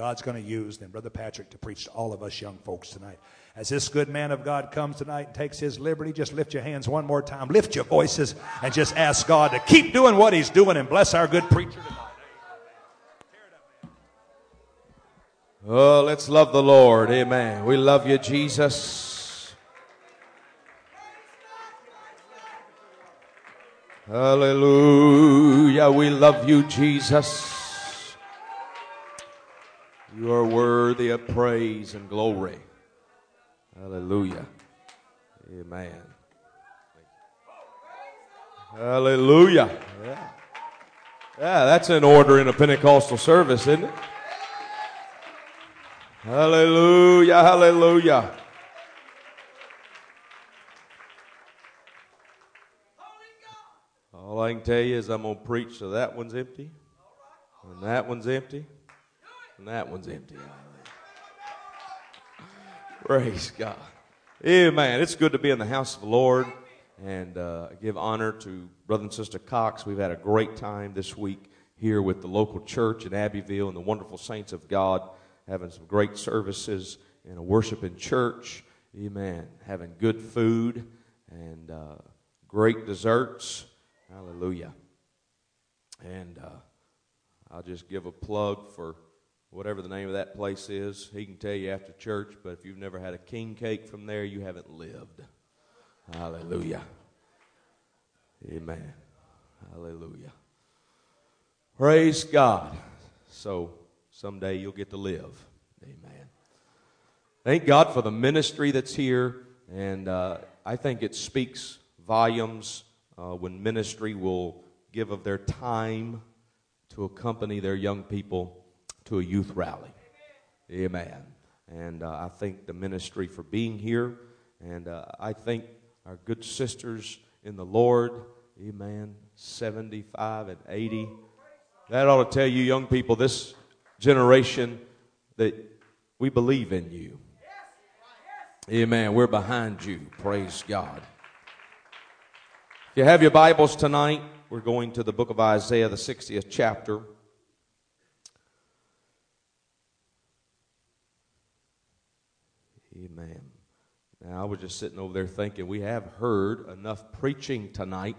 God's going to use then Brother Patrick to preach to all of us young folks tonight. As this good man of God comes tonight and takes his liberty, just lift your hands one more time, lift your voices, and just ask God to keep doing what he's doing and bless our good preacher tonight. Oh, let's love the Lord. Amen. We love you, Jesus. Hallelujah. We love you, Jesus. You are worthy of praise and glory. Hallelujah. Amen. Hallelujah. Yeah. Yeah, that's in order in a Pentecostal service, isn't it? Hallelujah, hallelujah. All I can tell you is I'm going to preach so that one's empty, and that one's empty, and that one's empty. Praise God. Amen. It's good to be in the house of the Lord and uh, give honor to Brother and Sister Cox. We've had a great time this week here with the local church in Abbeville and the wonderful saints of God having some great services in a worshiping church. Amen. Having good food and uh, great desserts. Hallelujah. And uh, I'll just give a plug for whatever the name of that place is. He can tell you after church, but if you've never had a king cake from there, you haven't lived. Hallelujah. Amen. Hallelujah. Praise God. So someday you'll get to live. Amen. Thank God for the ministry that's here, and uh, I think it speaks volumes uh, when ministry will give of their time to accompany their young people to a youth rally. Amen. And uh, I thank the ministry for being here, and uh, I thank our good sisters in the Lord. Amen. 75 and 80. That ought to tell you, young people, this generation that we believe in you. Amen. We're behind you. Praise God. If you have your Bibles tonight, we're going to the book of Isaiah, the 60th chapter. Amen. Now, I was just sitting over there thinking, we have heard enough preaching tonight.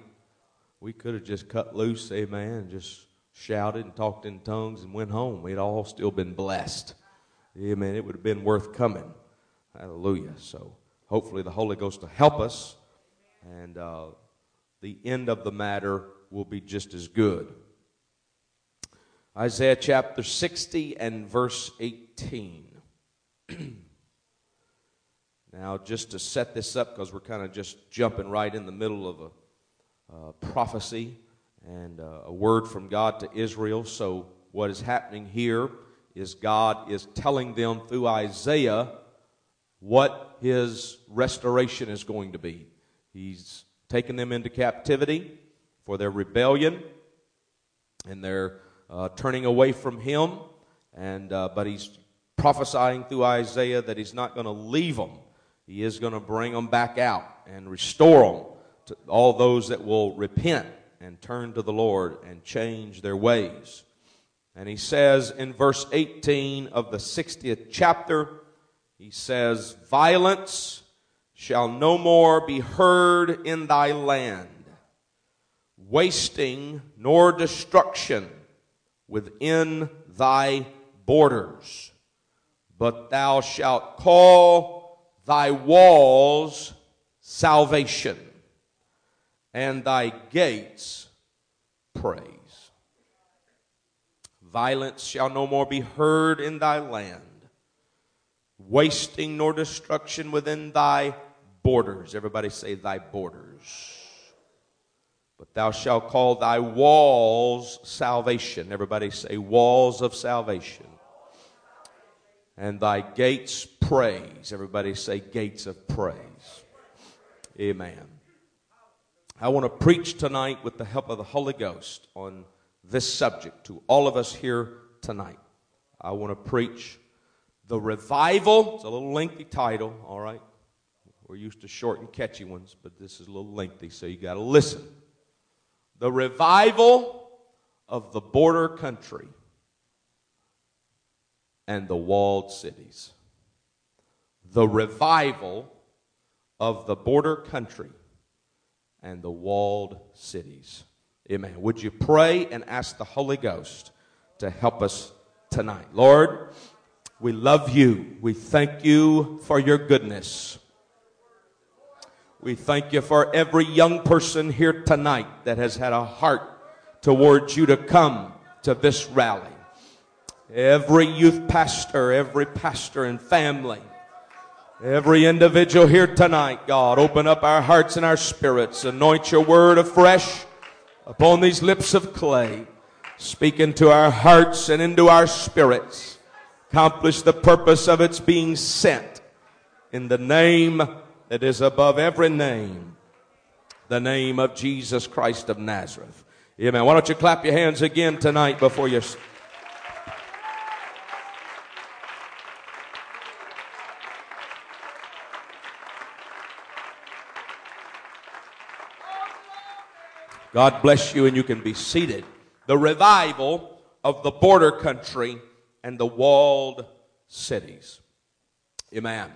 We could have just cut loose, amen, and just shouted and talked in tongues and went home. We'd all still been blessed. Amen. It would have been worth coming. Hallelujah. So hopefully the Holy Ghost will help us, and uh, the end of the matter will be just as good. Isaiah chapter 60 and verse 18. now, just to set this up, because we're kind of just jumping right in the middle of a prophecy and a word from God to Israel. So, what is happening here is God is telling them through Isaiah what his restoration is going to be. He's taken them into captivity for their rebellion and their uh, turning away from him. And, uh, but he's prophesying through Isaiah that he's not going to leave them. He is going to bring them back out and restore them to all those that will repent and turn to the Lord and change their ways. And he says in verse 18 of the 60th chapter, he says, Violence shall no more be heard in thy land, wasting nor destruction within thy borders. But thou shalt call thy walls salvation and thy gates praise. Violence shall no more be heard in thy land, wasting nor destruction within thy borders. Everybody say, thy borders. But thou shalt call thy walls salvation. Everybody say, walls of salvation. And thy gates praise. Everybody say, gates of praise. Amen. I want to preach tonight with the help of the Holy Ghost on this subject to all of us here tonight. I want to preach the revival. It's a little lengthy title, all right? We're used to short and catchy ones, but this is a little lengthy, so you got to listen. The revival of the border country. and the walled cities. The revival of the border country and the walled cities. Amen. Would you pray and ask the Holy Ghost to help us tonight? Lord, we love you. We thank you for your goodness. We thank you for every young person here tonight that has had a heart towards you to come to this rally. Every youth pastor, every pastor and family, every individual here tonight, God, open up our hearts and our spirits. Anoint your word afresh upon these lips of clay. Speak into our hearts and into our spirits. Accomplish the purpose of its being sent in the name that is above every name, the name of Jesus Christ of Nazareth. Amen. Why don't you clap your hands again tonight before you. God bless you, and you can be seated. The revival of the border country and the walled cities. Amen.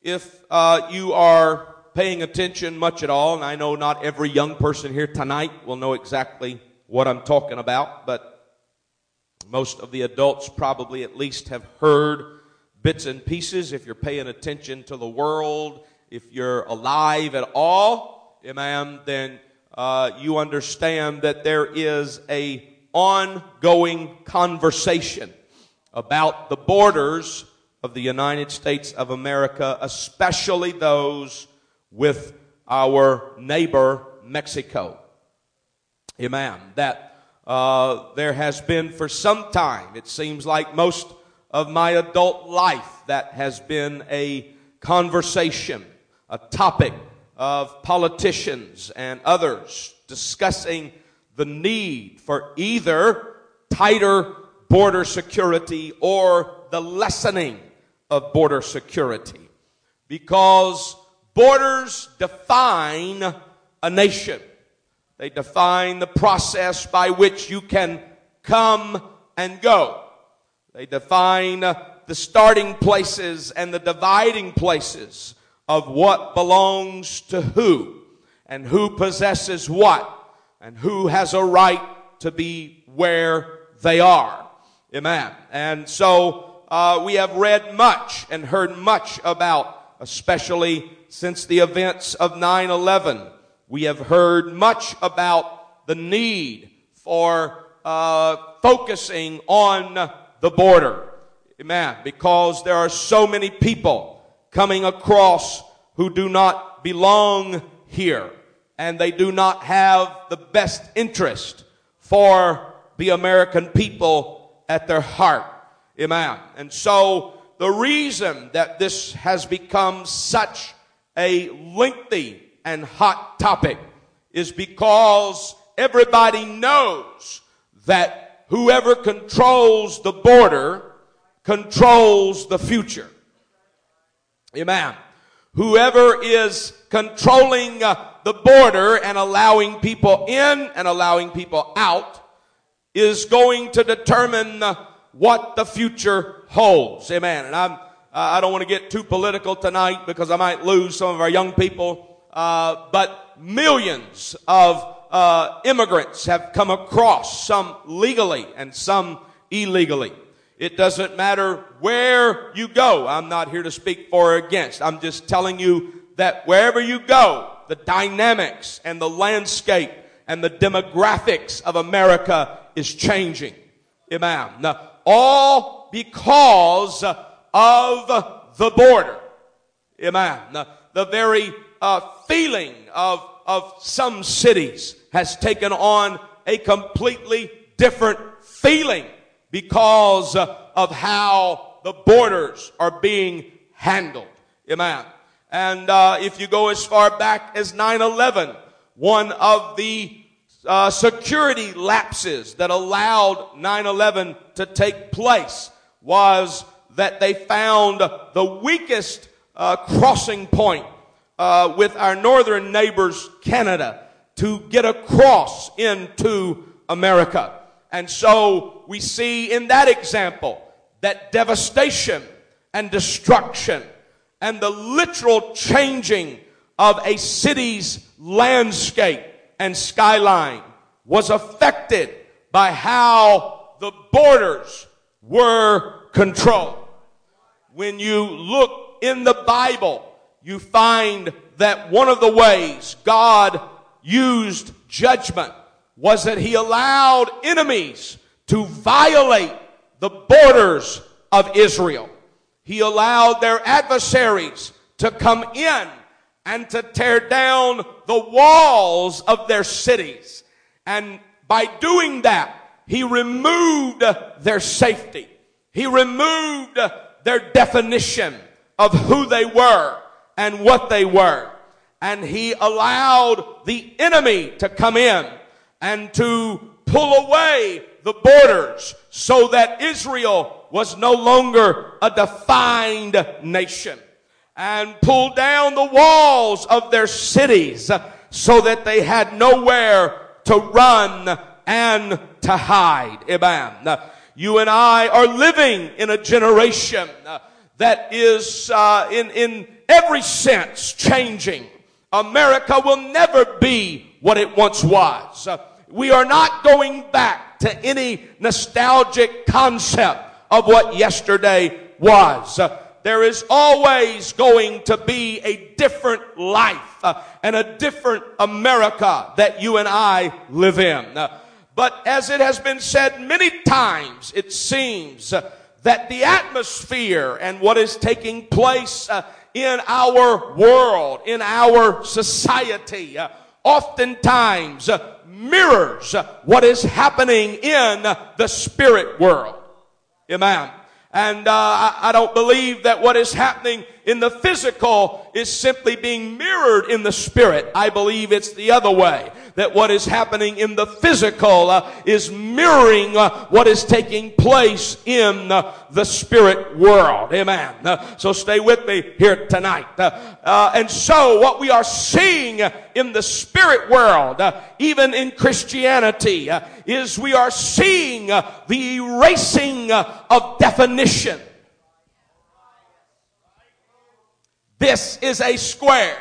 If uh, you are paying attention much at all, and I know not every young person here tonight will know exactly what I'm talking about, but most of the adults probably at least have heard bits and pieces. If you're paying attention to the world, if you're alive at all, amen, then uh, you understand that there is a ongoing conversation about the borders of the United States of America, especially those with our neighbor Mexico. Amen. That uh, there has been for some time, it seems like most of my adult life, that has been a conversation, a topic of politicians and others discussing the need for either tighter border security or the lessening of border security. Because borders define a nation. They define the process by which you can come and go. They define the starting places and the dividing places of what belongs to who and who possesses what and who has a right to be where they are. Amen. And so uh, we have read much and heard much about, especially since the events of 9/11. We have heard much about the need for uh, focusing on the border. Amen. Because there are so many people coming across who do not belong here and they do not have the best interest for the American people at their heart. Amen. And so the reason that this has become such a lengthy and hot topic is because everybody knows that whoever controls the border controls the future. Amen. Whoever is controlling uh, the border and allowing people in and allowing people out is going to determine uh, what the future holds. Amen. And I'm, uh, I don't want to get too political tonight because I might lose some of our young people. Uh, but millions of uh, immigrants have come across, some legally and some illegally. It doesn't matter where you go. I'm not here to speak for or against. I'm just telling you that wherever you go, the dynamics and the landscape and the demographics of America is changing. Amen. Now, all because of the border. Amen. Now, the very uh, feeling of, of some cities has taken on a completely different feeling because of how the borders are being handled. Amen. And uh, if you go as far back as 9-11, one of the uh, security lapses that allowed 9-11 to take place was that they found the weakest uh, crossing point uh, with our northern neighbors, Canada, to get across into America. And so we see in that example that devastation and destruction and the literal changing of a city's landscape and skyline was affected by how the borders were controlled. When you look in the Bible, you find that one of the ways God used judgment was that he allowed enemies to violate the borders of Israel. He allowed their adversaries to come in and to tear down the walls of their cities. And by doing that, he removed their safety. He removed their definition of who they were and what they were. And he allowed the enemy to come in and to pull away the borders so that Israel was no longer a defined nation and pull down the walls of their cities so that they had nowhere to run and to hide. Amen. You and I are living in a generation that is uh, in, in every sense changing. America will never be what it once was. We are not going back to any nostalgic concept of what yesterday was. There is always going to be a different life uh, and a different America that you and I live in. Uh, but as it has been said many times, it seems uh, that the atmosphere and what is taking place uh, in our world, in our society, uh, oftentimes mirrors what is happening in the spirit world. Amen. And uh, I, I don't believe that what is happening in the physical is simply being mirrored in the spirit. I believe it's the other way. That what is happening in the physical uh, is mirroring uh, what is taking place in uh, the spirit world. Amen. Uh, so stay with me here tonight. Uh, uh, and so what we are seeing in the spirit world, even in Christianity, is we are seeing the erasing of definition. This is a square.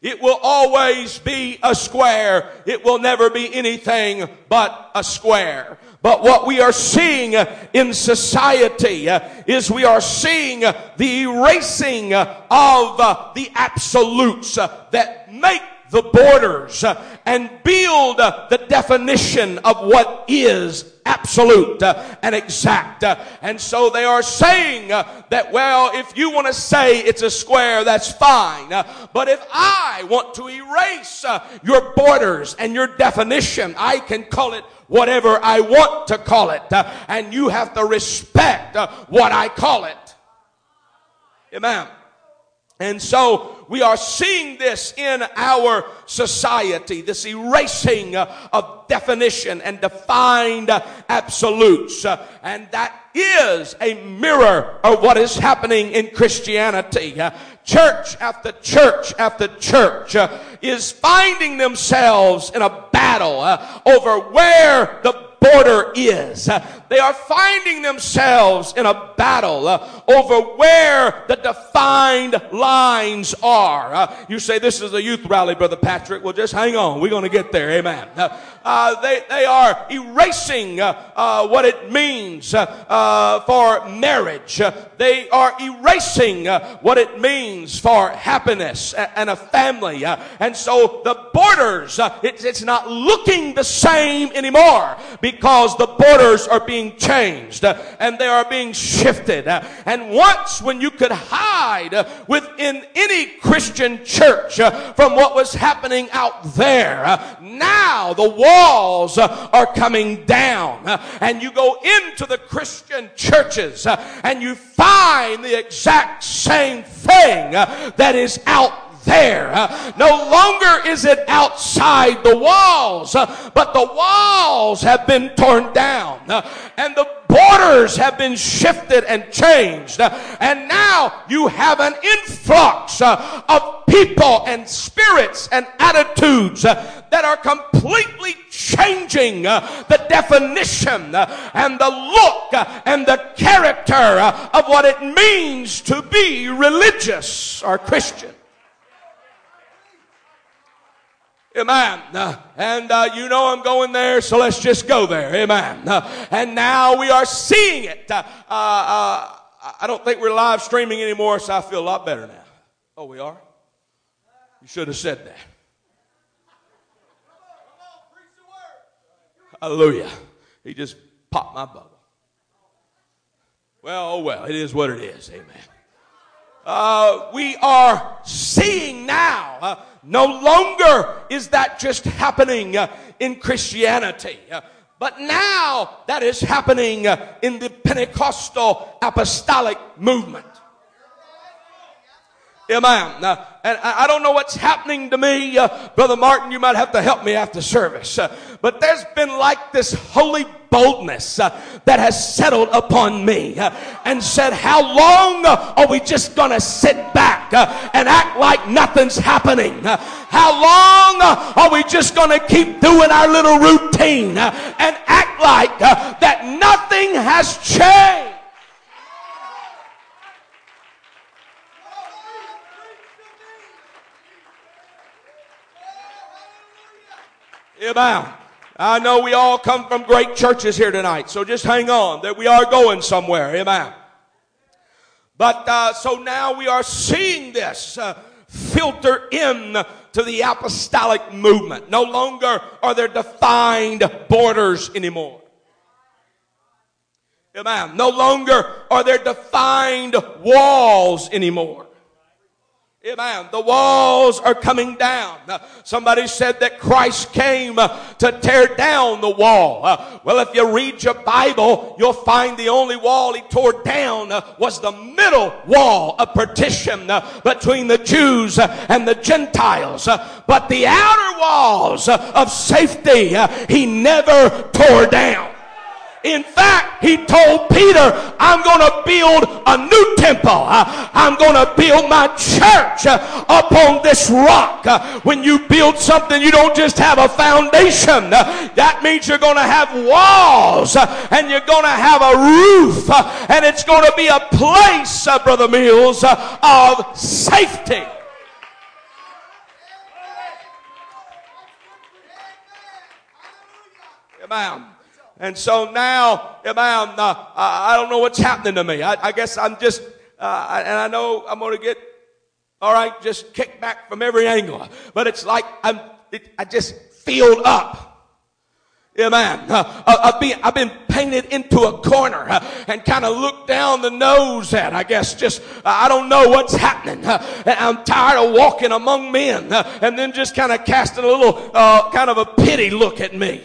It will always be a square. It will never be anything but a square. But what we are seeing in society uh, is we are seeing the erasing uh, of uh, the absolutes that make the borders and build the definition of what is absolute uh, and exact. Uh, and so they are saying uh, that, well, if you want to say it's a square, that's fine. but if I want to erase your borders and your definition, I can call it whatever I want to call it. and you have to respect what I call it. Amen. And so we are seeing this in our society, this erasing uh, of definition and defined uh, absolutes. Uh, and that is a mirror of what is happening in Christianity. Church after church after church is finding themselves in a battle over where the border is. They are finding themselves in a battle uh, over where the defined lines are. Uh, you say this is a youth rally, Brother Patrick. Well, just hang on. We're going to get there. Amen. Uh, uh, they, they are erasing uh, uh, what it means for marriage. they are erasing what it means for happiness and a family. and so the borders, it's, it's not looking the same anymore because the borders are being changed uh, and they are being shifted. Uh, and once when you could hide uh, within any Christian church from what was happening out there, now the walls are coming down. And you go into the Christian churches and you find the exact same thing that is out there. Uh, no longer is it outside the walls, uh, but the walls have been torn down. Uh, and the borders have been shifted and changed. Uh, and now you have an influx uh, of people and spirits and attitudes uh, that are completely changing the definition and the look and the character of what it means to be religious or Christian. Amen. Uh, and uh, you know I'm going there, so let's just go there. Amen. Uh, and now we are seeing it. Uh, uh, I don't think we're live streaming anymore, so I feel a lot better now. Oh, we are? You should have said that. Hallelujah. He just popped my bubble. Well, oh well, it is what it is. Amen. Uh, we are seeing now no longer is that just happening uh, in Christianity. Uh, but now that is happening uh, in the Pentecostal apostolic movement. Amen. And I don't know what's happening to me. Uh, Brother Martin, you might have to help me after service. Uh, but there's been like this holy boldness uh, that has settled upon me uh, and said, How long uh, are we just going to sit back and act like nothing's happening? How long are we just going to keep doing our little routine and act like that nothing has changed? Amen. I know we all come from great churches here tonight, so just hang on that we are going somewhere. Amen. But uh, so now we are seeing this uh, filter in to the apostolic movement. No longer are there defined borders anymore. Amen. No longer are there defined walls anymore. Amen. The walls are coming down. somebody said that Christ came uh, to tear down the wall. Uh, well, if you read your Bible, you'll find the only wall he tore down uh, was the middle wall of partition between the Jews and the Gentiles. but the outer walls of safety, he never tore down. In fact, he told Peter, I'm going to build a new temple. I'm going to build my church upon this rock. When you build something, you don't just have a foundation. That means you're going to have walls and you're going to have a roof and it's going to be a place, Brother Mills, of safety. Amen. And so now, amen, uh, I don't know what's happening to me. I, I guess I'm just, uh, and I know I'm going to get, all right, just kicked back from every angle. But it's like I'm, it, I just filled up. Amen. Uh, uh, I've, been, I've been painted into a corner uh, and kind of looked down the nose at, I guess, just, uh, I don't know what's happening. Uh, I'm tired of walking among men uh, and then just kind of casting a little, kind of a pity look at me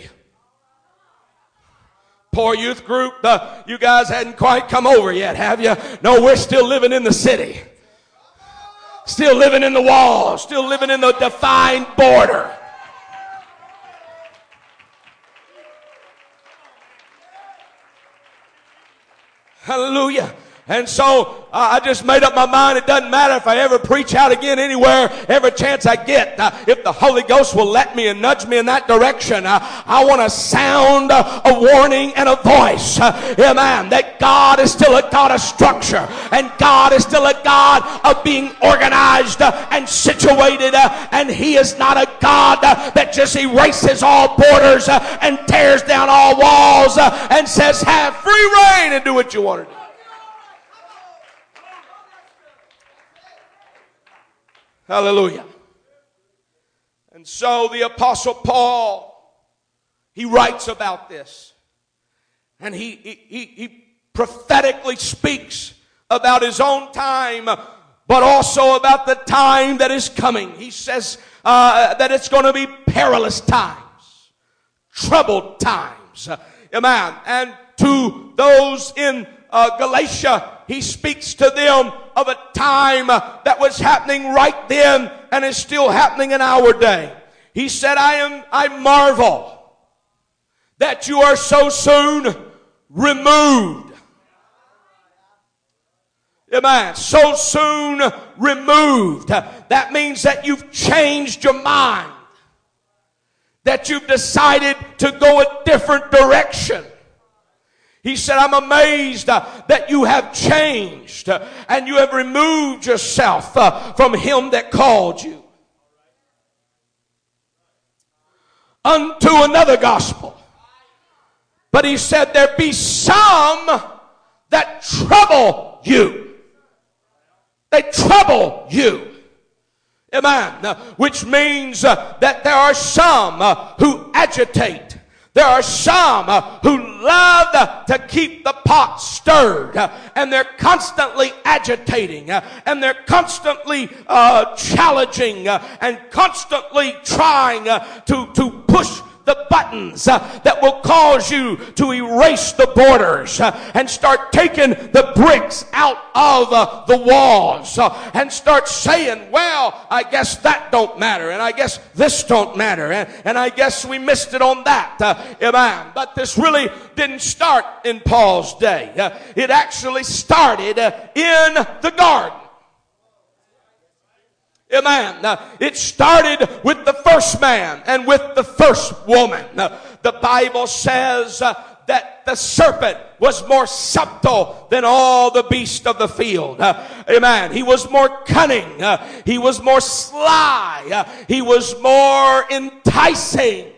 poor youth group, uh, you guys hadn't quite come over yet, have you? No, we're still living in the city. Still living in the walls, still living in the defined border. Hallelujah. And so uh, I just made up my mind. It doesn't matter if I ever preach out again anywhere, every chance I get. Uh, if the Holy Ghost will let me and nudge me in that direction, uh, I want to sound a warning and a voice. Uh, amen. That God is still a God of structure and God is still a God of being organized uh, and situated. Uh, and He is not a God that just erases all borders and tears down all walls and says, have free reign and do what you want to do. Hallelujah. And so the apostle Paul, he writes about this. And he, he, he, prophetically speaks about his own time, but also about the time that is coming. He says uh, that it's going to be perilous times, troubled times. Amen. And to those in uh, Galatia, he speaks to them of a time that was happening right then and is still happening in our day. He said, I am, I marvel that you are so soon removed. Amen. So soon removed. That means that you've changed your mind. That you've decided to go a different direction. He said, I'm amazed uh, that you have changed uh, and you have removed yourself uh, from him that called you. Unto another gospel. But he said, There be some that trouble you. They trouble you. Amen. Which means that there are some who agitate. There are some uh, who love to keep the pot stirred uh, and they're constantly agitating uh, and they're constantly uh, challenging and constantly trying to, to push the buttons uh, that will cause you to erase the borders uh, and start taking the bricks out of uh, the walls uh, and start saying, well, I guess that don't matter and I guess this don't matter and, and I guess we missed it on that. Uh, amen. But this really didn't start in Paul's day. Uh, it actually started in the garden. Amen. it started with the first man and with the first woman. the Bible says uh, that the serpent was more subtle than all the beasts of the field. Uh, amen. He was more cunning. Uh, he was more sly. he was more enticing.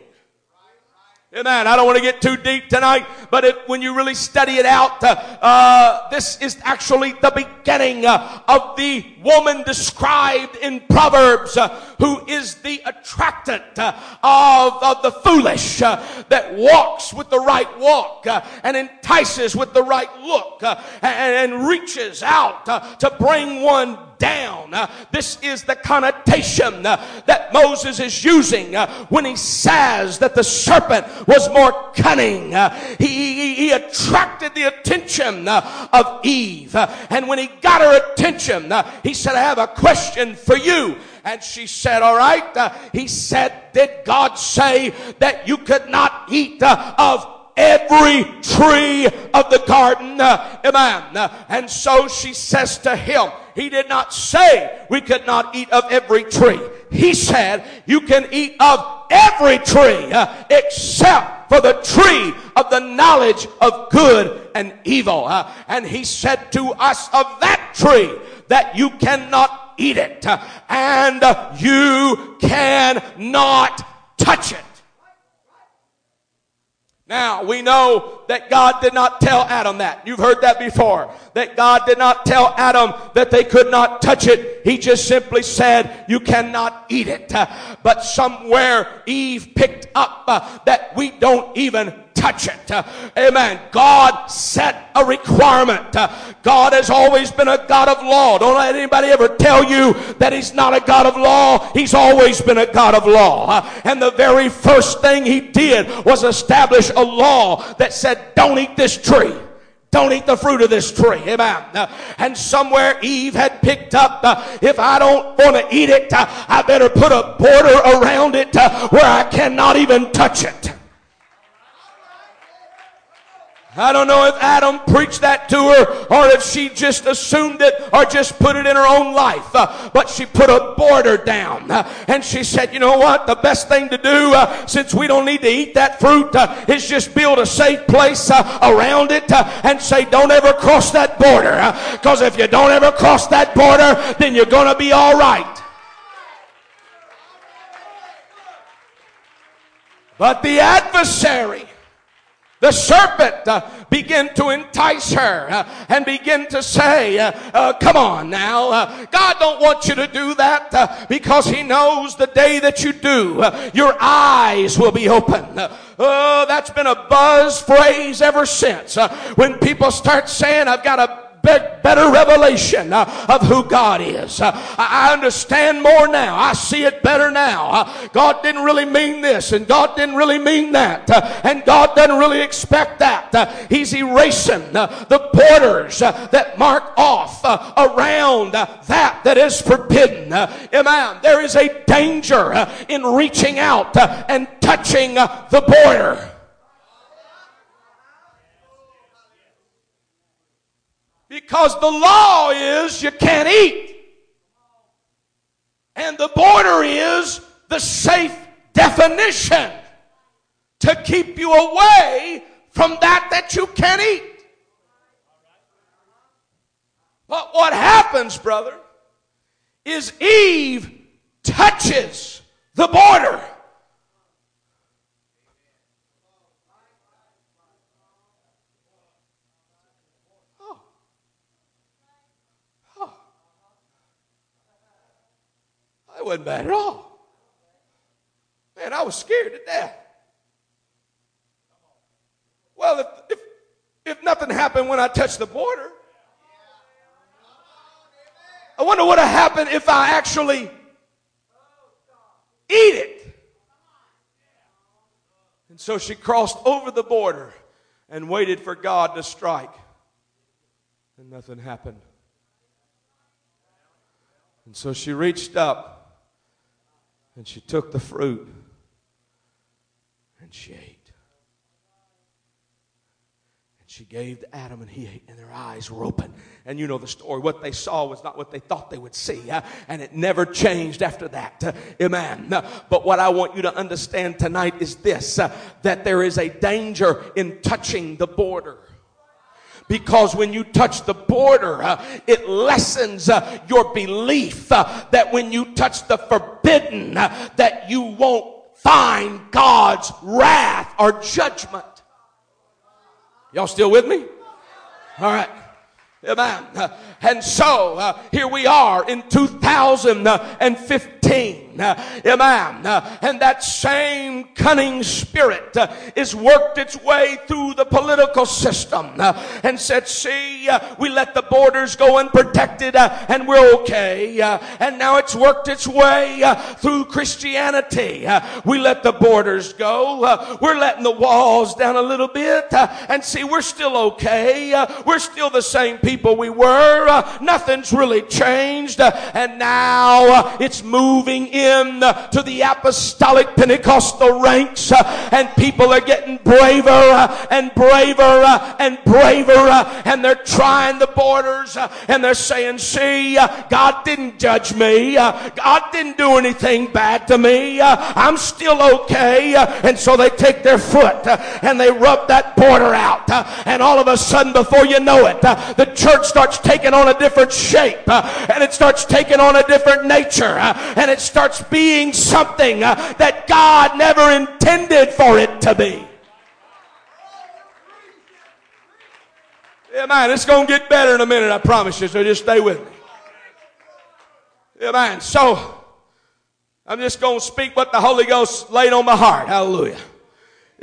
Amen. I don't want to get too deep tonight, but when you really study it out, uh, uh, this is actually the beginning uh, of the woman described in Proverbs, uh, who is the attractant uh, of, of the foolish, uh, that walks with the right walk and entices with the right look and, and, reaches out to bring one down. Uh, this is the connotation uh, that Moses is using uh, when he says that the serpent was more cunning. He, he, attracted the attention of Eve. And when he got her attention, he said, I have a question for you. And she said, All right. He said, Did God say that you could not eat of every tree of the garden. Uh, amen. Uh, and so she says to him, He did not say we could not eat of every tree. He said, You can eat of every tree uh, except for the tree of the knowledge of good and evil. And he said to us of that tree that you cannot eat it and you cannot touch it. Now, we know that God did not tell Adam that. You've heard that before. That God did not tell Adam that they could not touch it. He just simply said, you cannot eat it. But somewhere Eve picked up uh, that we don't even touch it. Uh, amen. God set a requirement. Uh, God has always been a God of law. Don't let anybody ever tell you that He's not a God of law. He's always been a God of law. Uh, and the very first thing He did was establish a law that said, don't eat this tree. Don't eat the fruit of this tree. Amen. And somewhere Eve had picked up, if I don't want to eat it, I better put a border around it where I cannot even touch it. I don't know if Adam preached that to her or if she just assumed it or just put it in her own life. Uh, but she put a border down uh, and she said, you know what? The best thing to do uh, since we don't need to eat that fruit uh, is just build a safe place uh, around it uh, and say, don't ever cross that border. Because if you don't ever cross that border, then you're going to be all right. But the adversary the serpent uh, began to entice her uh, and begin to say, uh, uh come on now. Uh, God don't want you to do that uh, because he knows the day that you do, your eyes will be open. Oh, that's been a buzz phrase ever since. when people start saying, I've got a better revelation uh, of who God is. Uh, I understand more now. I see it better now. Uh, God didn't really mean this, and God didn't really mean that, uh, and God doesn't really expect that. Uh, he's erasing uh, the borders that mark off around that that is forbidden. Amen. There is a danger in reaching out and touching the border. Because the law is you can't eat. And the border is the safe definition to keep you away from that that you can't eat. But what happens, brother, is Eve touches the border. It wasn't bad at all. Man, I was scared to death. Well, if, if, if nothing happened when I touched the border, I wonder what would have happened if I actually eat it. And so she crossed over the border and waited for God to strike. And nothing happened. And so she reached up and she took the fruit and she ate. And she gave to Adam and he ate, and their eyes were open. And you know the story. What they saw was not what they thought they would see. Uh, and it never changed after that. Uh, amen. Uh, but what I want you to understand tonight is this that there is a danger in touching the border because when you touch the border, uh, it lessens uh, your belief uh, that when you touch the forbidden, uh, that you won't find God's wrath or judgment. Y'all still with me? All right. Amen. And so uh, here we are in 2015. Uh, Amen. Uh, and that same cunning spirit uh, is worked its way through the political system uh, and said, see, uh, we let the borders go unprotected uh, and we're okay. And now it's worked its way through Christianity. We let the borders go. We're letting the walls down a little bit and see, we're still okay. We're still the same people we were. Nothing's really changed. And now it's moving in in to the apostolic Pentecostal ranks, uh, and people are getting braver uh, and braver uh, and braver, and they're trying the borders, and they're saying, See, God didn't judge me, God didn't do anything bad to me, I'm still okay. And so they take their foot and they rub that border out, and all of a sudden, before you know it, the church starts taking on a different shape, and it starts taking on a different nature, and it starts being something uh, that God never intended for it to be. Yeah, man, it's going to get better in a minute, I promise you, so just stay with me. Yeah, man. So, I'm just going to speak what the Holy Ghost laid on my heart. Hallelujah.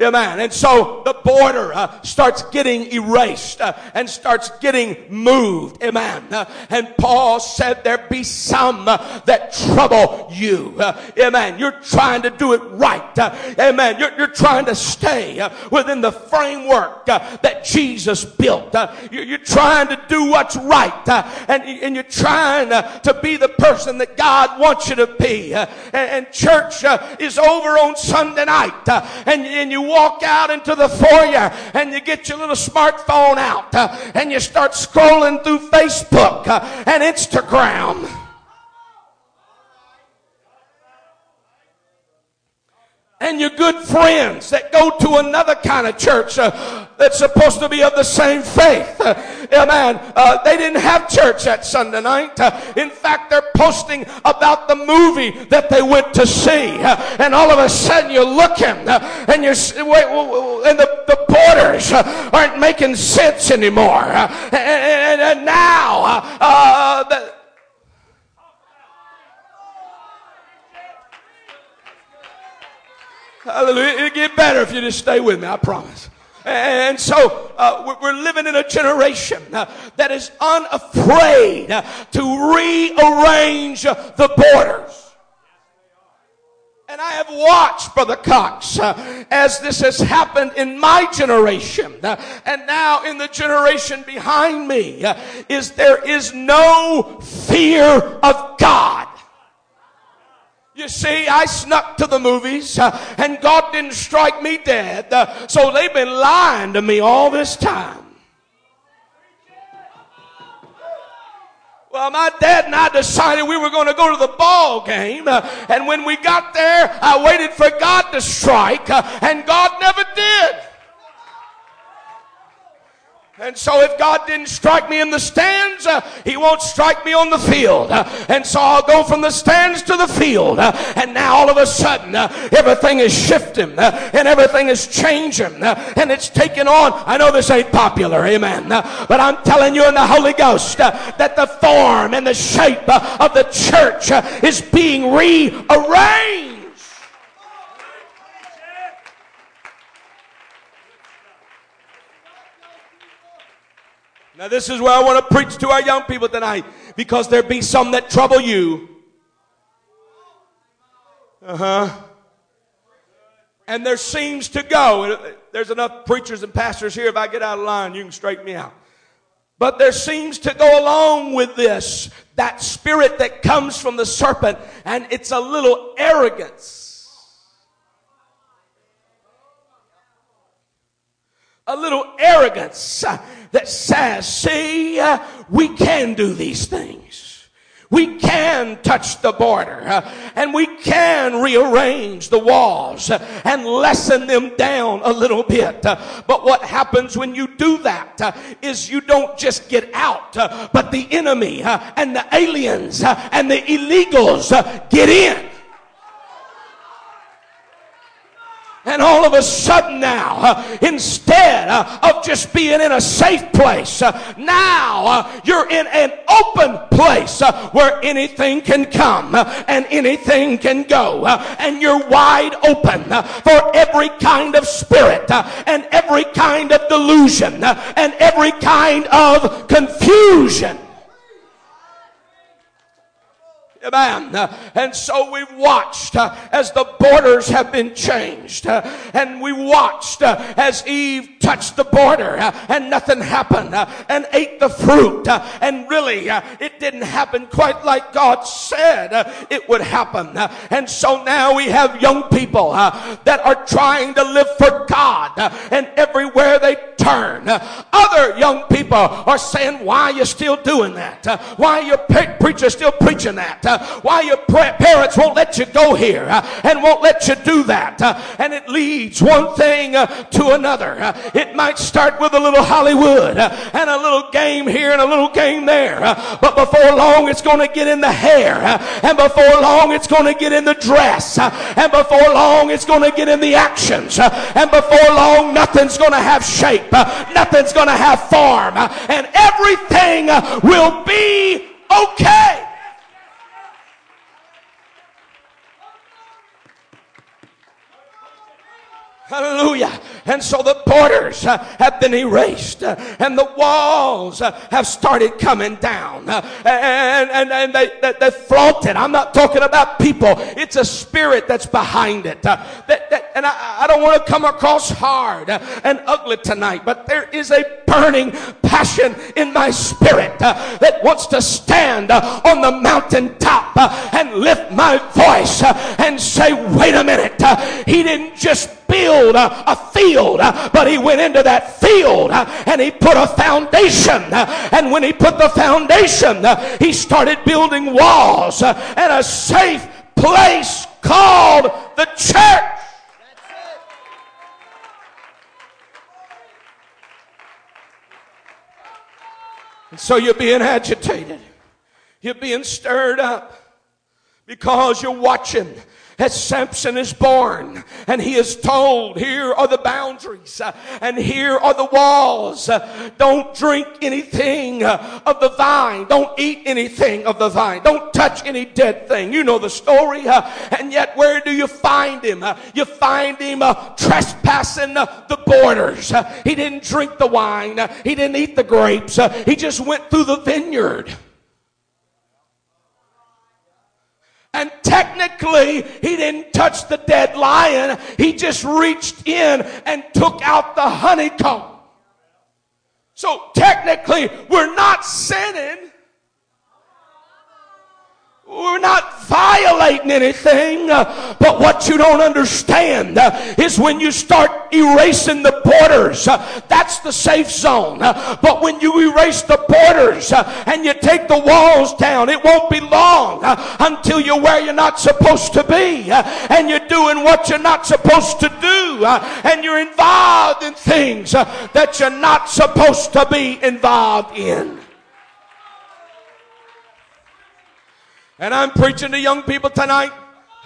Amen. And so the border uh, starts getting erased uh, and starts getting moved. Amen. Uh, and Paul said there be some uh, that trouble you. Uh, amen. You're trying to do it right. Uh, amen. You're, you're, trying to stay within the framework that Jesus built. You're, you're, trying to do what's right. and, and you're trying to be the person that God wants you to be. And, and, church is over on Sunday night. and, and you walk out into the foyer and you get your little smartphone out uh, and you start scrolling through Facebook uh, and Instagram. And your good friends that go to another kind of church uh, that's supposed to be of the same faith. Uh, amen. Uh, they didn't have church that Sunday night. Uh, in fact, they're posting about the movie that they went to see. Uh, and all of a sudden you're looking uh, and you're, and the, the borders aren't making sense anymore. And, and, and, now, the, Hallelujah. It'll get better if you just stay with me, I promise. And so uh, we're living in a generation uh, that is unafraid uh, to rearrange the borders. And I have watched, Brother Cox, uh, as this has happened in my generation, uh, and now in the generation behind me, uh, is there is no fear of God. You see, I snuck to the movies uh, and God didn't strike me dead. Uh, so they've been lying to me all this time. Well, my dad and I decided we were going to go to the ball game. Uh, and when we got there, I waited for God to strike, and God never did. And so if God didn't strike me in the stands, uh, He won't strike me on the field. Uh, and so I'll go from the stands to the field. Uh, and now all of a sudden, uh, everything is shifting uh, and everything is changing uh, and it's taking on. I know this ain't popular, amen. but I'm telling you in the Holy Ghost that the form and the shape of the church is being rearranged. Now, this is where I want to preach to our young people tonight because there be some that trouble you. Uh huh. And there seems to go, there's enough preachers and pastors here. If I get out of line, you can straighten me out. But there seems to go along with this that spirit that comes from the serpent, and it's a little arrogance. A little arrogance that says, see, uh, we can do these things. We can touch the border uh, and we can rearrange the walls uh, and lessen them down a little bit. Uh, but what happens when you do that uh, is you don't just get out, uh, but the enemy and the aliens and the illegals get in. And all of a sudden now, uh, instead uh, of just being in a safe place, uh, now uh, you're in an open place uh, where anything can come uh, and anything can go. and you're wide open for every kind of spirit and every kind of delusion and every kind of confusion. And so we've watched uh, as the borders have been changed. Uh, and we watched uh, as Eve touched the border uh, and nothing happened uh, and ate the fruit. Uh, and really, it didn't happen quite like God said it would happen. And so now we have young people that are trying to live for God. And everywhere they turn, other young people are saying, why are you still doing that? Why are your preacher still preaching that? Why your parents won't let you go here uh, and won't let you do that. Uh, and it leads one thing uh, to another. Uh, it might start with a little Hollywood uh, and a little game here and a little game there. Uh, but before long, it's going to get in the hair. And before long, it's going to get in the dress. And before long, it's going to get in the actions. And before long, nothing's going to have shape. Nothing's going to have form. And everything will be okay. Hallelujah. And so the borders uh, have been erased uh, and the walls uh, have started coming down uh, and, and, and they, they, they flaunt it. I'm not talking about people. It's a spirit that's behind it. Uh, that, that, and I, I don't want to come across hard uh, and ugly tonight, but there is a burning passion in my spirit that wants to stand on the mountaintop and lift my voice and say, wait a minute. he didn't just build a, field, but he went into that field and he put a foundation. And when he put the foundation, he started building walls and a safe place called the church. And so you're being agitated. You're being stirred up because you're watching as Samson is born and he is told, here are the boundaries uh, and here are the walls. Uh, don't drink anything uh, of the vine. Don't eat anything of the vine. Don't touch any dead thing. You know the story. Uh, and yet where do you find him? Uh, you find him uh, trespassing the borders. He didn't drink the wine. He didn't eat the grapes. He just went through the vineyard. And technically, he didn't touch the dead lion. He just reached in and took out the honeycomb. So technically, we're not sinning. We're not violating anything, but what you don't understand is when you start erasing the borders, that's the safe zone. But when you erase the borders and you take the walls down, it won't be long until you're where you're not supposed to be and you're doing what you're not supposed to do and you're involved in things that you're not supposed to be involved in. And I'm preaching to young people tonight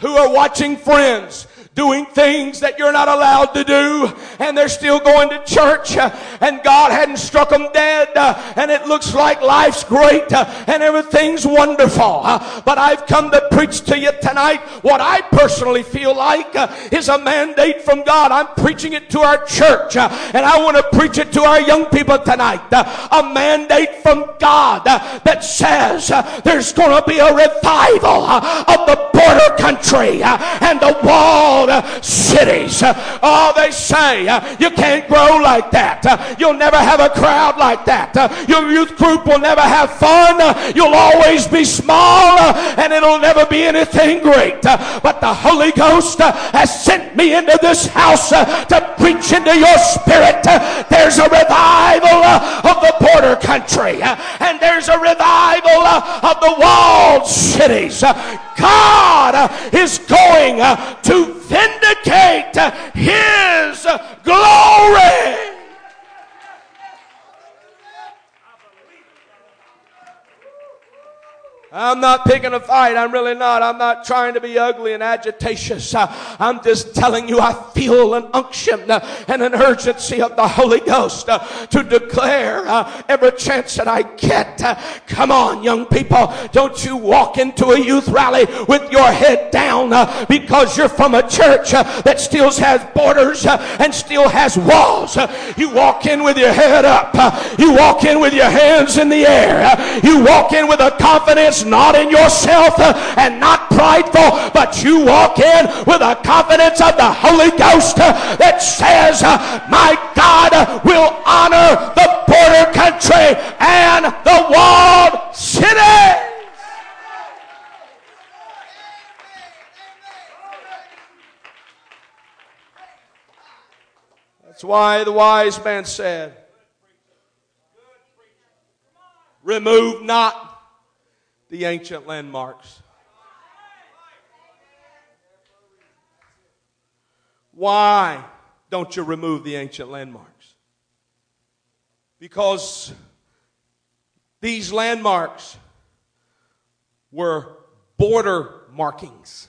who are watching friends doing things that you're not allowed to do and they're still going to church uh, and God hadn't struck them dead uh, and it looks like life's great uh, and everything's wonderful. Uh, but I've come to preach to you tonight what I personally feel like uh, is a mandate from God. I'm preaching it to our church uh, and I want to preach it to our young people tonight. A mandate from God that says there's going to be a revival of the border country and the wall called uh, cities. Oh, they say uh, you can't grow like that. Uh, you'll never have a crowd like that. Uh, your youth group will never have fun. Uh, you'll always be small and it'll never be anything great. But the Holy Ghost has sent me into this house to preach into your spirit. There's a revival of the border country and there's a revival of the walled cities. God is going to vindicate his glory. I'm not picking a fight. I'm really not. I'm not trying to be ugly and agitatious. Uh, I'm just telling you I feel an unction uh, and an urgency of the Holy Ghost uh, to declare uh, every chance that I get. Uh, come on, young people. Don't you walk into a youth rally with your head down uh, because you're from a church that still has borders and still has walls. You walk in with your head up. You walk in with your hands in the air. You walk in with a confidence not in yourself uh, and not prideful, but you walk in with a confidence of the Holy Ghost uh, that says, uh, My God will honor the border country and the walled city. That's why the wise man said, Remove not the ancient landmarks. Why don't you remove the ancient landmarks? Because these landmarks were border markings.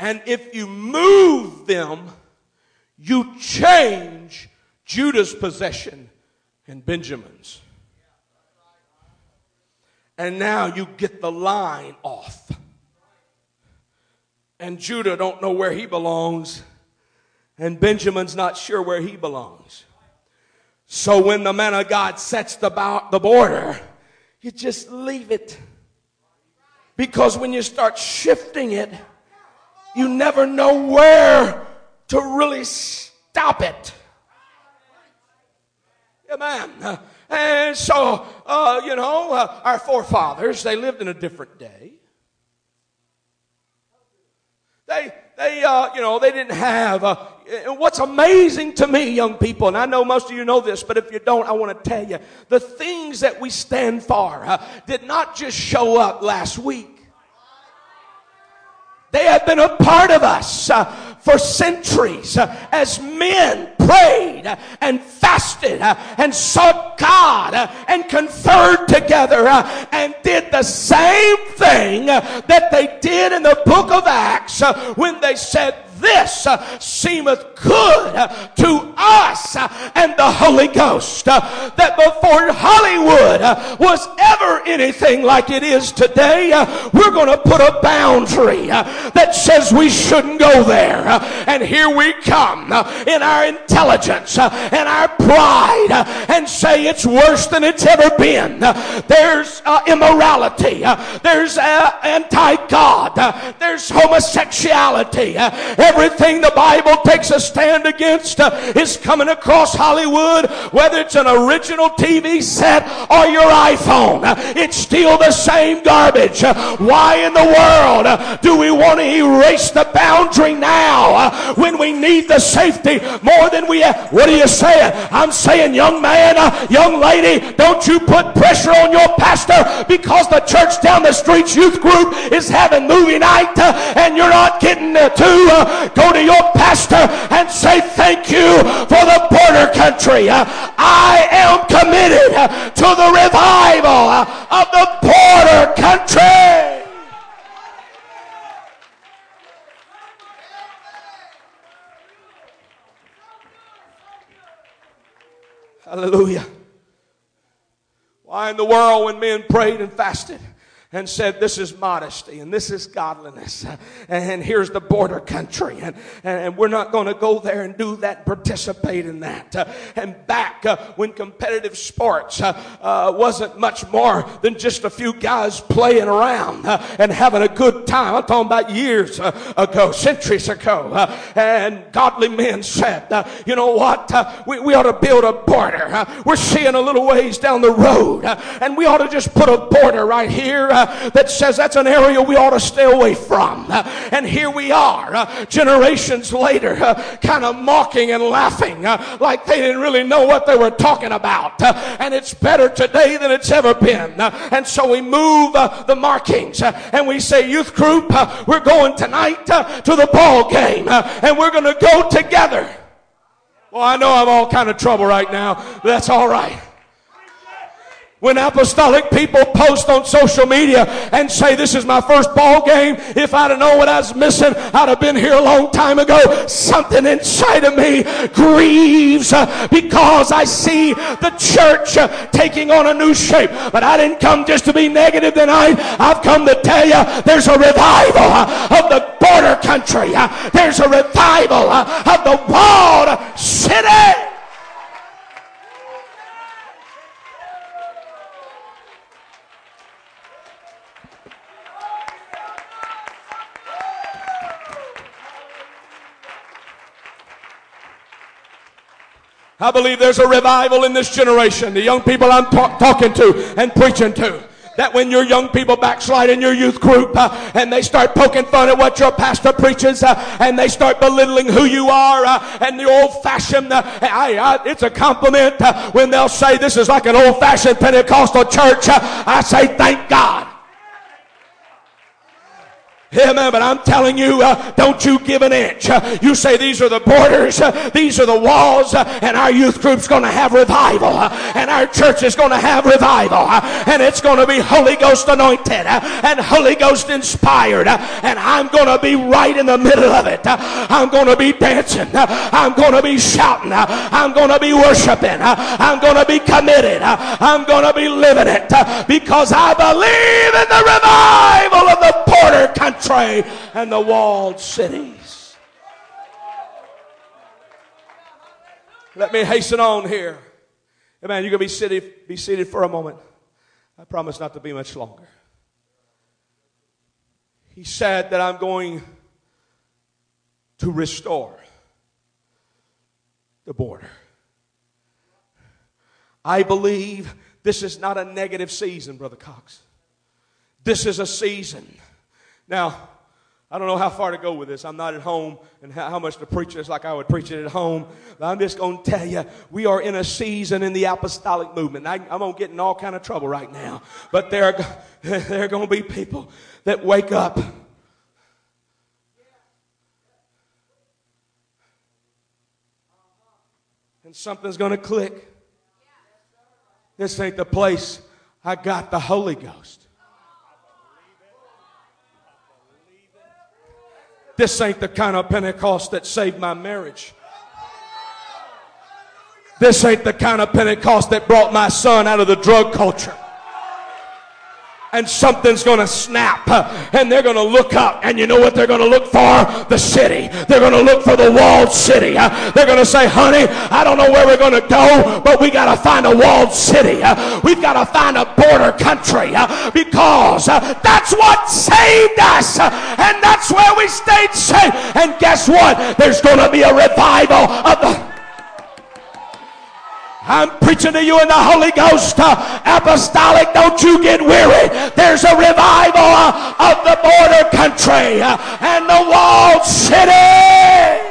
And if you move them, you change Judah's possession and Benjamin's. And now you get the line off. And Judah don't know where he belongs. And Benjamin's not sure where he belongs. So when the man of God sets the, the border, you just leave it. Because when you start shifting it, you never know where to really stop it. Amen. And so, uh, you know, uh, our forefathers, they lived in a different day. They, they, uh, you know, they didn't have. Uh, what's amazing to me, young people, and I know most of you know this, but if you don't, I want to tell you the things that we stand for uh, did not just show up last week. They have been a part of us uh, for centuries as men prayed and fasted and sought God and conferred together and did the same thing that they did in the book of Acts when they said, this uh, seemeth good uh, to us uh, and the Holy Ghost. Uh, that before Hollywood uh, was ever anything like it is today, uh, we're going to put a boundary that says we shouldn't go there. And here we come in our intelligence and our pride and say it's worse than it's ever been. There's immorality. There's anti-God. There's homosexuality. Everything the Bible takes a stand against uh, is coming across Hollywood, whether it's an original TV set or your iPhone. Uh, it's still the same garbage. Uh, why in the world do we want to erase the boundary now when we need the safety more than we have? What are you saying? I'm saying, young man, young lady, don't you put pressure on your pastor because the church down the street's youth group is having movie night and you're not getting to go to your pastor and say thank you for the border country. I am committed to the revival of the border country. Hallelujah. Why in the world when men prayed and fasted? And said, This is modesty and this is godliness. And here's the border country. And, and we're not going to go there and do that, participate in that. And back uh, when competitive sports uh, uh, wasn't much more than just a few guys playing around uh, and having a good time. I'm talking about years uh, ago, centuries ago. Uh, and godly men said, You know what? We, we ought to build a border. We're seeing a little ways down the road. And we ought to just put a border right here that says that's an area we ought to stay away from. and here we are, uh, generations later, uh, kind of mocking and laughing uh, like they didn't really know what they were talking about. Uh, and it's better today than it's ever been. Uh, and so we move uh, the markings and we say, Youth group, we're going tonight to the ball game and we're going to go together. Well, I know I'm all kind of trouble right now. That's all right when apostolic people post on social media and say, This is my first ball game. If I'd have known what I was missing, I'd have been here a long time ago. Something inside of me grieves uh, because I see the church uh, taking on a new shape. But I didn't come just to be negative tonight. I've come to tell you there's a revival uh, of the border country, there's a revival of the walled city. I believe there's a revival in this generation. The young people I'm talk- talking to and preaching to that when your young people backslide in your youth group uh, and they start poking fun at what your pastor preaches uh, and they start belittling who you are uh, and the old fashioned, uh, it's a compliment uh, when they'll say this is like an old fashioned Pentecostal church. Uh, I say thank God. Amen. But I'm telling you, uh, don't you give an inch. Uh, you say these are the borders, uh, these are the walls, uh, and our youth group's going to have revival, uh, and our church is going to have revival, uh, and it's going to be Holy Ghost anointed and Holy Ghost inspired, and I'm going to be right in the middle of it. I'm going to be dancing. I'm going to be shouting. I'm going to be worshiping. I'm going to be committed. I'm going to be living it because I believe in the revival of the border country and the walled cities. Let me hasten on here. Amen. You're going to be seated, be seated for a moment. I promise not to be much longer. He said that I'm going to restore the border. I believe this is not a negative season, Brother Cox. This is a season now, I don't know how far to go with this. I'm not at home and how much to preach this like I would preach it at home. But I'm just going to tell you, we are in a season in the apostolic movement. I, am going to get in all kind of trouble right now. But there are, there are going to be people that wake up and something's going to click. This ain't the place I got the Holy Ghost. This ain't the kind of Pentecost that saved my marriage. This ain't the kind of Pentecost that brought my son out of the drug culture and something's going to snap and they're going to look up and you know what they're going to look for? The city. They're going to look for the walled city. They're going to say, honey, I don't know where we're going to go, but we got to find a walled city. We've got to find a border country because that's what saved us and that's where we stayed safe. And guess what? There's going to be a revival of the I'm preaching to you in the Holy Ghost. Uh, apostolic, don't you get weary. There's a revival uh, of the border country uh, and the walled city.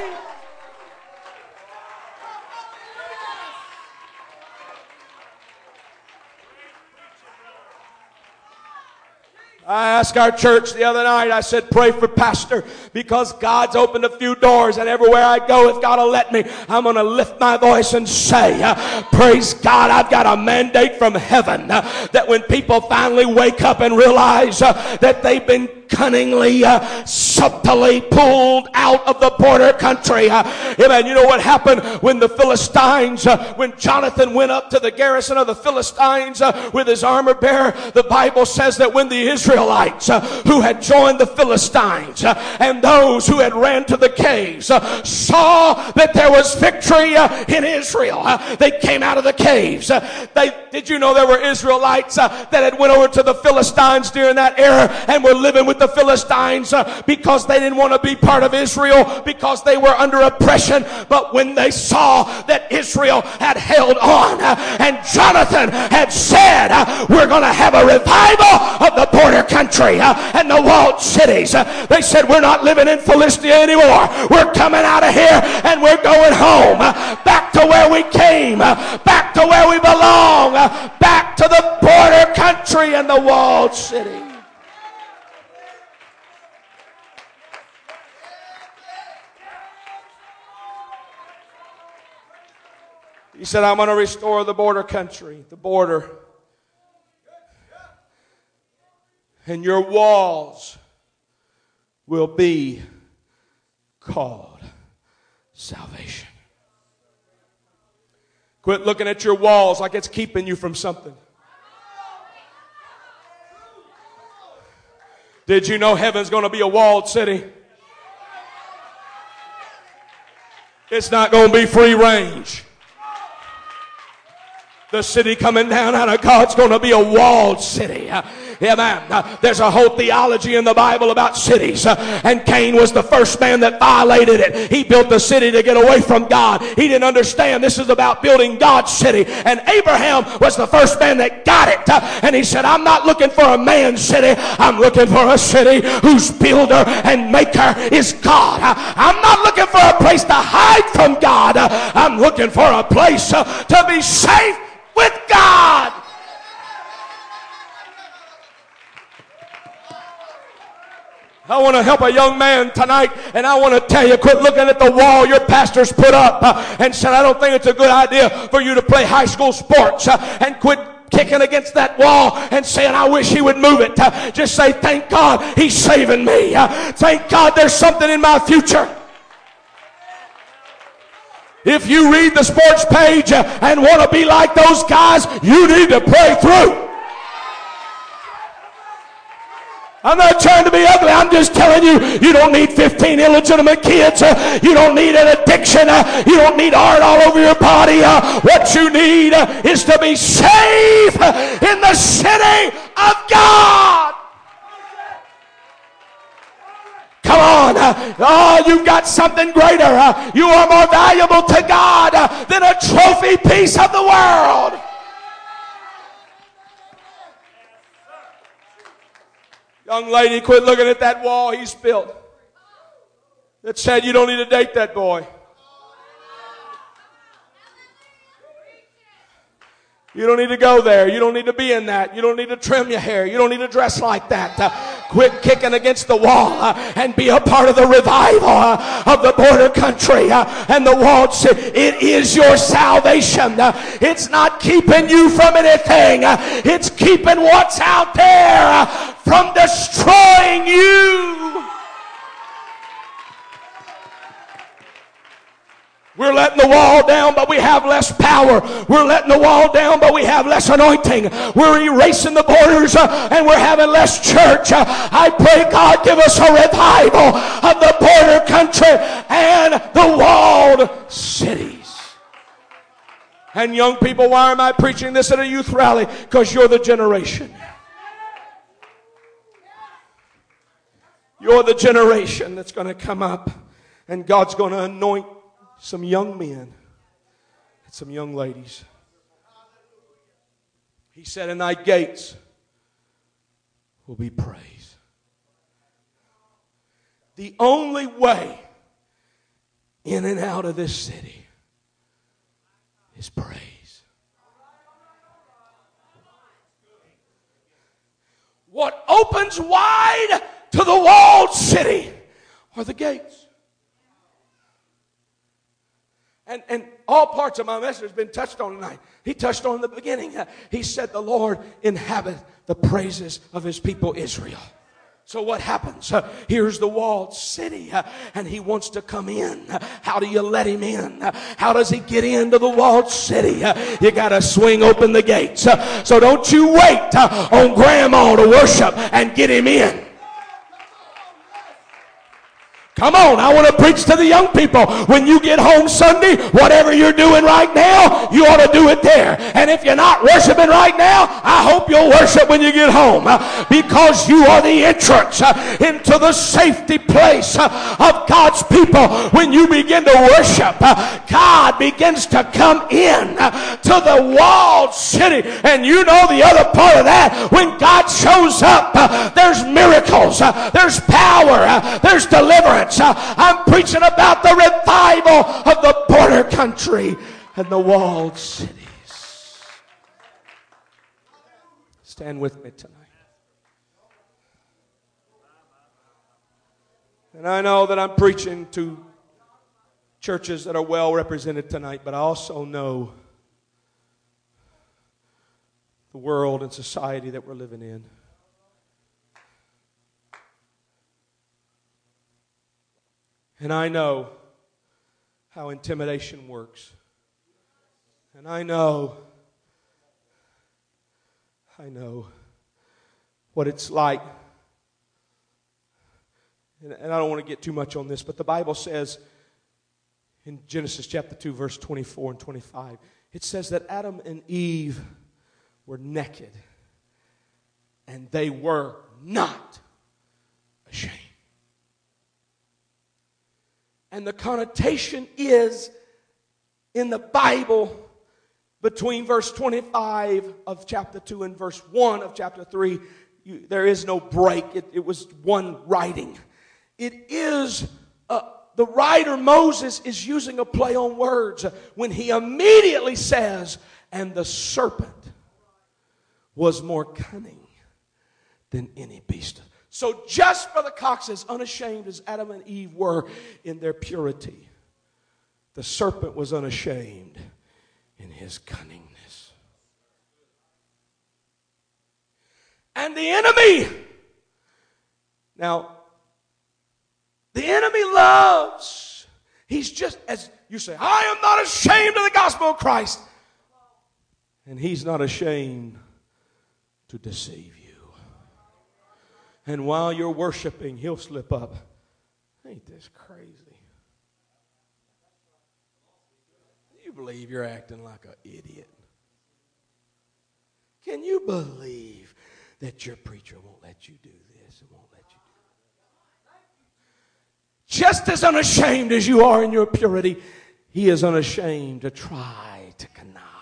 I asked our church the other night, I said, pray for pastor because God's opened a few doors and everywhere I go, if God will let me, I'm going to lift my voice and say, praise God, I've got a mandate from heaven that when people finally wake up and realize that they've been cunningly, uh, subtly pulled out of the border country. Uh, amen. You know what happened when the Philistines, uh, when Jonathan went up to the garrison of the Philistines with his armor bearer, the Bible says that when the Israelites uh, who had joined the Philistines uh, and those who had ran to the caves saw that there was victory in Israel, they came out of the caves. they, did you know there were Israelites that had went over to the Philistines during that era and were living with the Philistines uh, because they didn't want to be part of Israel because they were under oppression. But when they saw that Israel had held on uh, and Jonathan had said, uh, we're going to have a revival of the border country uh, and the walled cities. Uh, they said, we're not living in Philistia anymore. We're coming out of here and we're going home. Uh, back to where we came. Back to where we belong. Back to the border country and the walled city. He said, I'm going to restore the border country, the border. And your walls will be called salvation. Quit looking at your walls like it's keeping you from something. Did you know heaven's going to be a walled city? It's not going to be free range. The city coming down out of God's going to be a walled city. Man. Uh, there's a whole theology in the Bible about cities. Uh, and Cain was the first man that violated it. He built the city to get away from God. He didn't understand this is about building God's city. And Abraham was the first man that got it. Uh, and he said, I'm not looking for a man's city. I'm looking for a city whose builder and maker is God. I'm not looking for a place to hide from God. I'm looking for a place to be safe with God. I want to help a young man tonight, and I want to tell you quit looking at the wall your pastor's put up uh, and said, I don't think it's a good idea for you to play high school sports, uh, and quit kicking against that wall and saying, I wish he would move it. Uh, just say, Thank God he's saving me. Uh, thank God there's something in my future. If you read the sports page and want to be like those guys, you need to pray through. I'm not trying to be ugly. I'm just telling you, you don't need 15 illegitimate kids. Uh, you don't need an addiction. Uh, you don't need art all over your body. Uh, what you need is to be safe in the city of God. Come on. Oh, you've got something greater. You are more valuable to God than a trophy piece of the world. Young lady, quit looking at that wall he's built. That said, you don't need to date that boy. You don't need to go there. You don't need to be in that. You don't need to trim your hair. You don't need to dress like that. Uh, Quit kicking against the wall uh, and be a part of the revival uh, of the border country uh, and the city. It is your salvation. Uh, it's not keeping you from anything. Uh, it's keeping what's out there from destroying you. Letting the wall down, but we have less power. We're letting the wall down, but we have less anointing. We're erasing the borders, uh, and we're having less church. Uh, I pray God give us a revival of the border country and the walled cities. And young people, why am I preaching this at a youth rally? Because you're the generation. You're the generation that's going to come up, and God's going to anoint some young men and some young ladies. He said, In thy gates will be praise. The only way in and out of this city is praise. What opens wide to the walled city are the gates. And, and all parts of my message has been touched on tonight. He touched on the beginning. He said, The Lord inhabit the praises of his people Israel. So what happens? Here's the walled city and he wants to come in. How do you let him in? How does he get into the walled city? You gotta swing open the gates. So don't you wait on grandma to worship and get him in. Come on, I want to preach to the young people. When you get home Sunday, whatever you're doing right now, you ought to do it there. And if you're not worshiping right now, I hope you'll worship when you get home uh, because you are the entrance uh, into the safety place uh, of God's people. When you begin to worship, God begins to come in to the walled city. And you know the other part of that, when God shows up, there's miracles, there's power, there's deliverance. Uh, I'm preaching about the revival of the border country and the walled cities. Stand with me tonight. And I know that I'm preaching to churches that are well represented tonight, but I also know the world and society that we're living in. And I know how intimidation works. And I know, I know what it's like. And, and I don't want to get too much on this, but the Bible says in Genesis chapter 2, verse 24 and 25, it says that Adam and Eve were naked and they were not ashamed. And the connotation is in the Bible between verse 25 of chapter 2 and verse 1 of chapter 3, you, there is no break. It, it, was one writing. It is, uh, the writer Moses is using a play on words when he immediately says, and the serpent was more cunning than any beast of so just Brother Cox, as unashamed as Adam and Eve were in their purity, the serpent was unashamed in his cunningness. And the enemy, now, the enemy loves, he's just as you say, I am not ashamed of the gospel of Christ. And he's not ashamed to deceive you. And while you're worshiping, he'll slip up. Ain't this crazy? You believe you're acting like an idiot? Can you believe that your preacher won't let you do this and won't let you do that? Just as unashamed as you are in your purity, he is unashamed to try to connive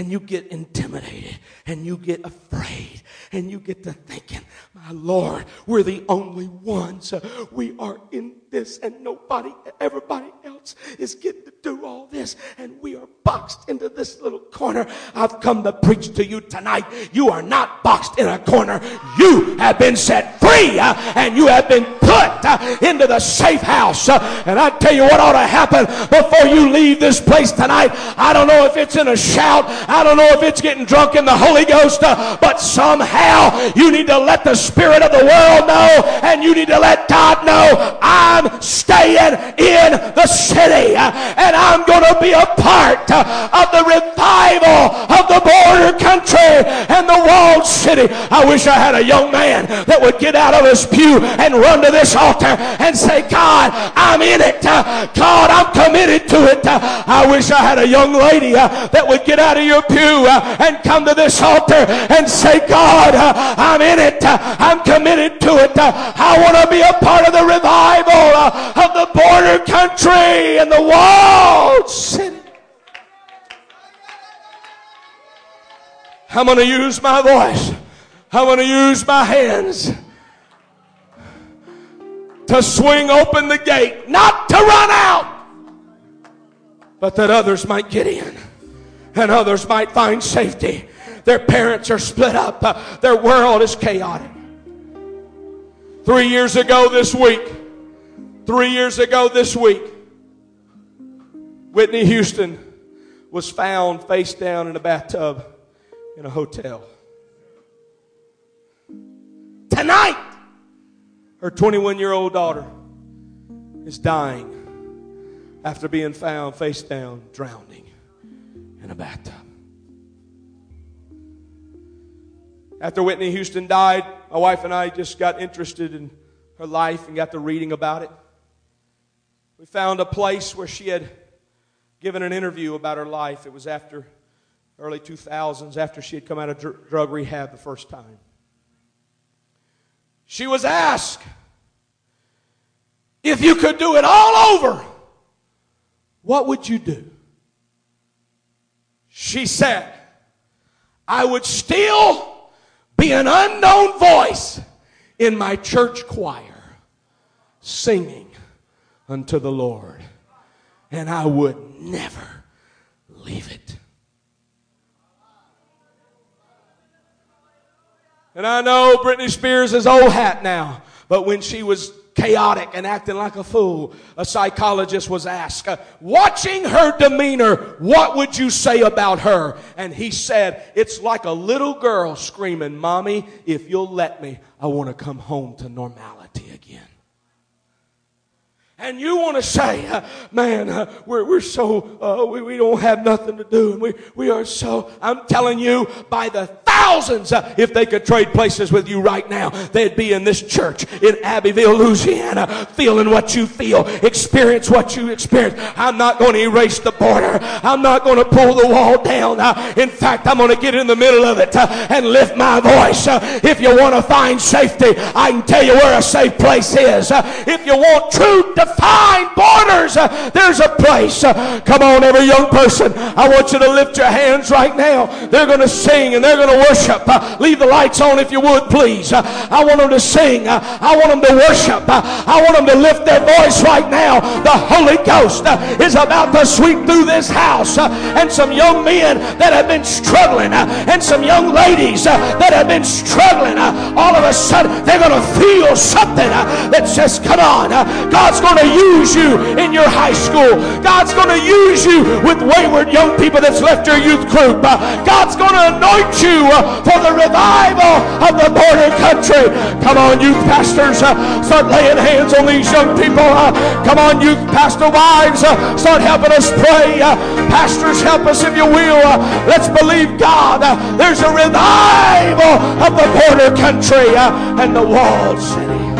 and you get intimidated and you get afraid and you get to thinking, my Lord, we're the only ones. We are in this and nobody, everybody else is getting to do all this and we are boxed into this little corner. I've come to preach to you tonight. You are not boxed in a corner. You have been set free uh, and you have been put uh, into the safe house. Uh, and I tell you what ought to happen before you leave this place tonight. I don't know if it's in a shout. I don't know if it's getting drunk in the Holy Ghost, uh, but somehow you need to let the spirit of the world know and you need to let God know I'm staying in the city and I'm going to be a part of the revival of the border country and the walled city. I wish I had a young man that would get out of his pew and run to this altar and say, God, I'm in it. God, I'm committed to it. I wish I had a young lady that would get out of your pew and come to this altar and say, God, I'm in it. I'm committed to it. I want to be a part of the revival of the border country and the walled city. I'm going to use my voice. I'm going to use my hands to swing open the gate, not to run out, but that others might get in and others might find safety. Their parents are split up, their world is chaotic. Three years ago this week, three years ago this week, Whitney Houston was found face down in a bathtub in a hotel. Tonight, her 21 year old daughter is dying after being found face down, drowning in a bathtub. After Whitney Houston died, my wife and I just got interested in her life and got to reading about it. We found a place where she had given an interview about her life. It was after early 2000s, after she had come out of dr- drug rehab the first time. She was asked if you could do it all over, what would you do? She said, I would still be an unknown voice in my church choir singing unto the Lord, and I would never leave it. And I know Britney Spears is old hat now, but when she was chaotic and acting like a fool, a psychologist was asked, uh, watching her demeanor, what would you say about her? And he said, it's like a little girl screaming, Mommy, if you'll let me, I want to come home to normality again. And you want to say, uh, man, uh, we're, we're so, uh, we, we don't have nothing to do. And we, we are so, I'm telling you, by the thousands, uh, if they could trade places with you right now, they'd be in this church in Abbeville, Louisiana, feeling what you feel, experience what you experience. I'm not going to erase the border. I'm not going to pull the wall down. Uh, in fact, I'm going to get in the middle of it uh, and lift my voice. if you want to find safety, I can tell you where a safe place is. if you want truth to define borders. There's a place. Come on, every young person. I want you to lift your hands right now. They're going to sing and they're going to worship. Leave the lights on if you would, please. I want them to sing. I want them to worship. I want them to lift their voice right now. The Holy Ghost is about to sweep through this house. And some young men that have been struggling and some young ladies that have been struggling, all of a sudden they're going to feel something that says, come on, God's going to use you in your high school. God's going to use you with wayward young people that's left your youth group. God's going to anoint you Uh, for the revival of the border country. Come on, youth pastors, uh, start laying hands on these young people. Uh, come on, youth pastor wives, uh, start helping us pray. Pastors, help us if you will. Let's believe God. There's a revival of the border country and the walled city.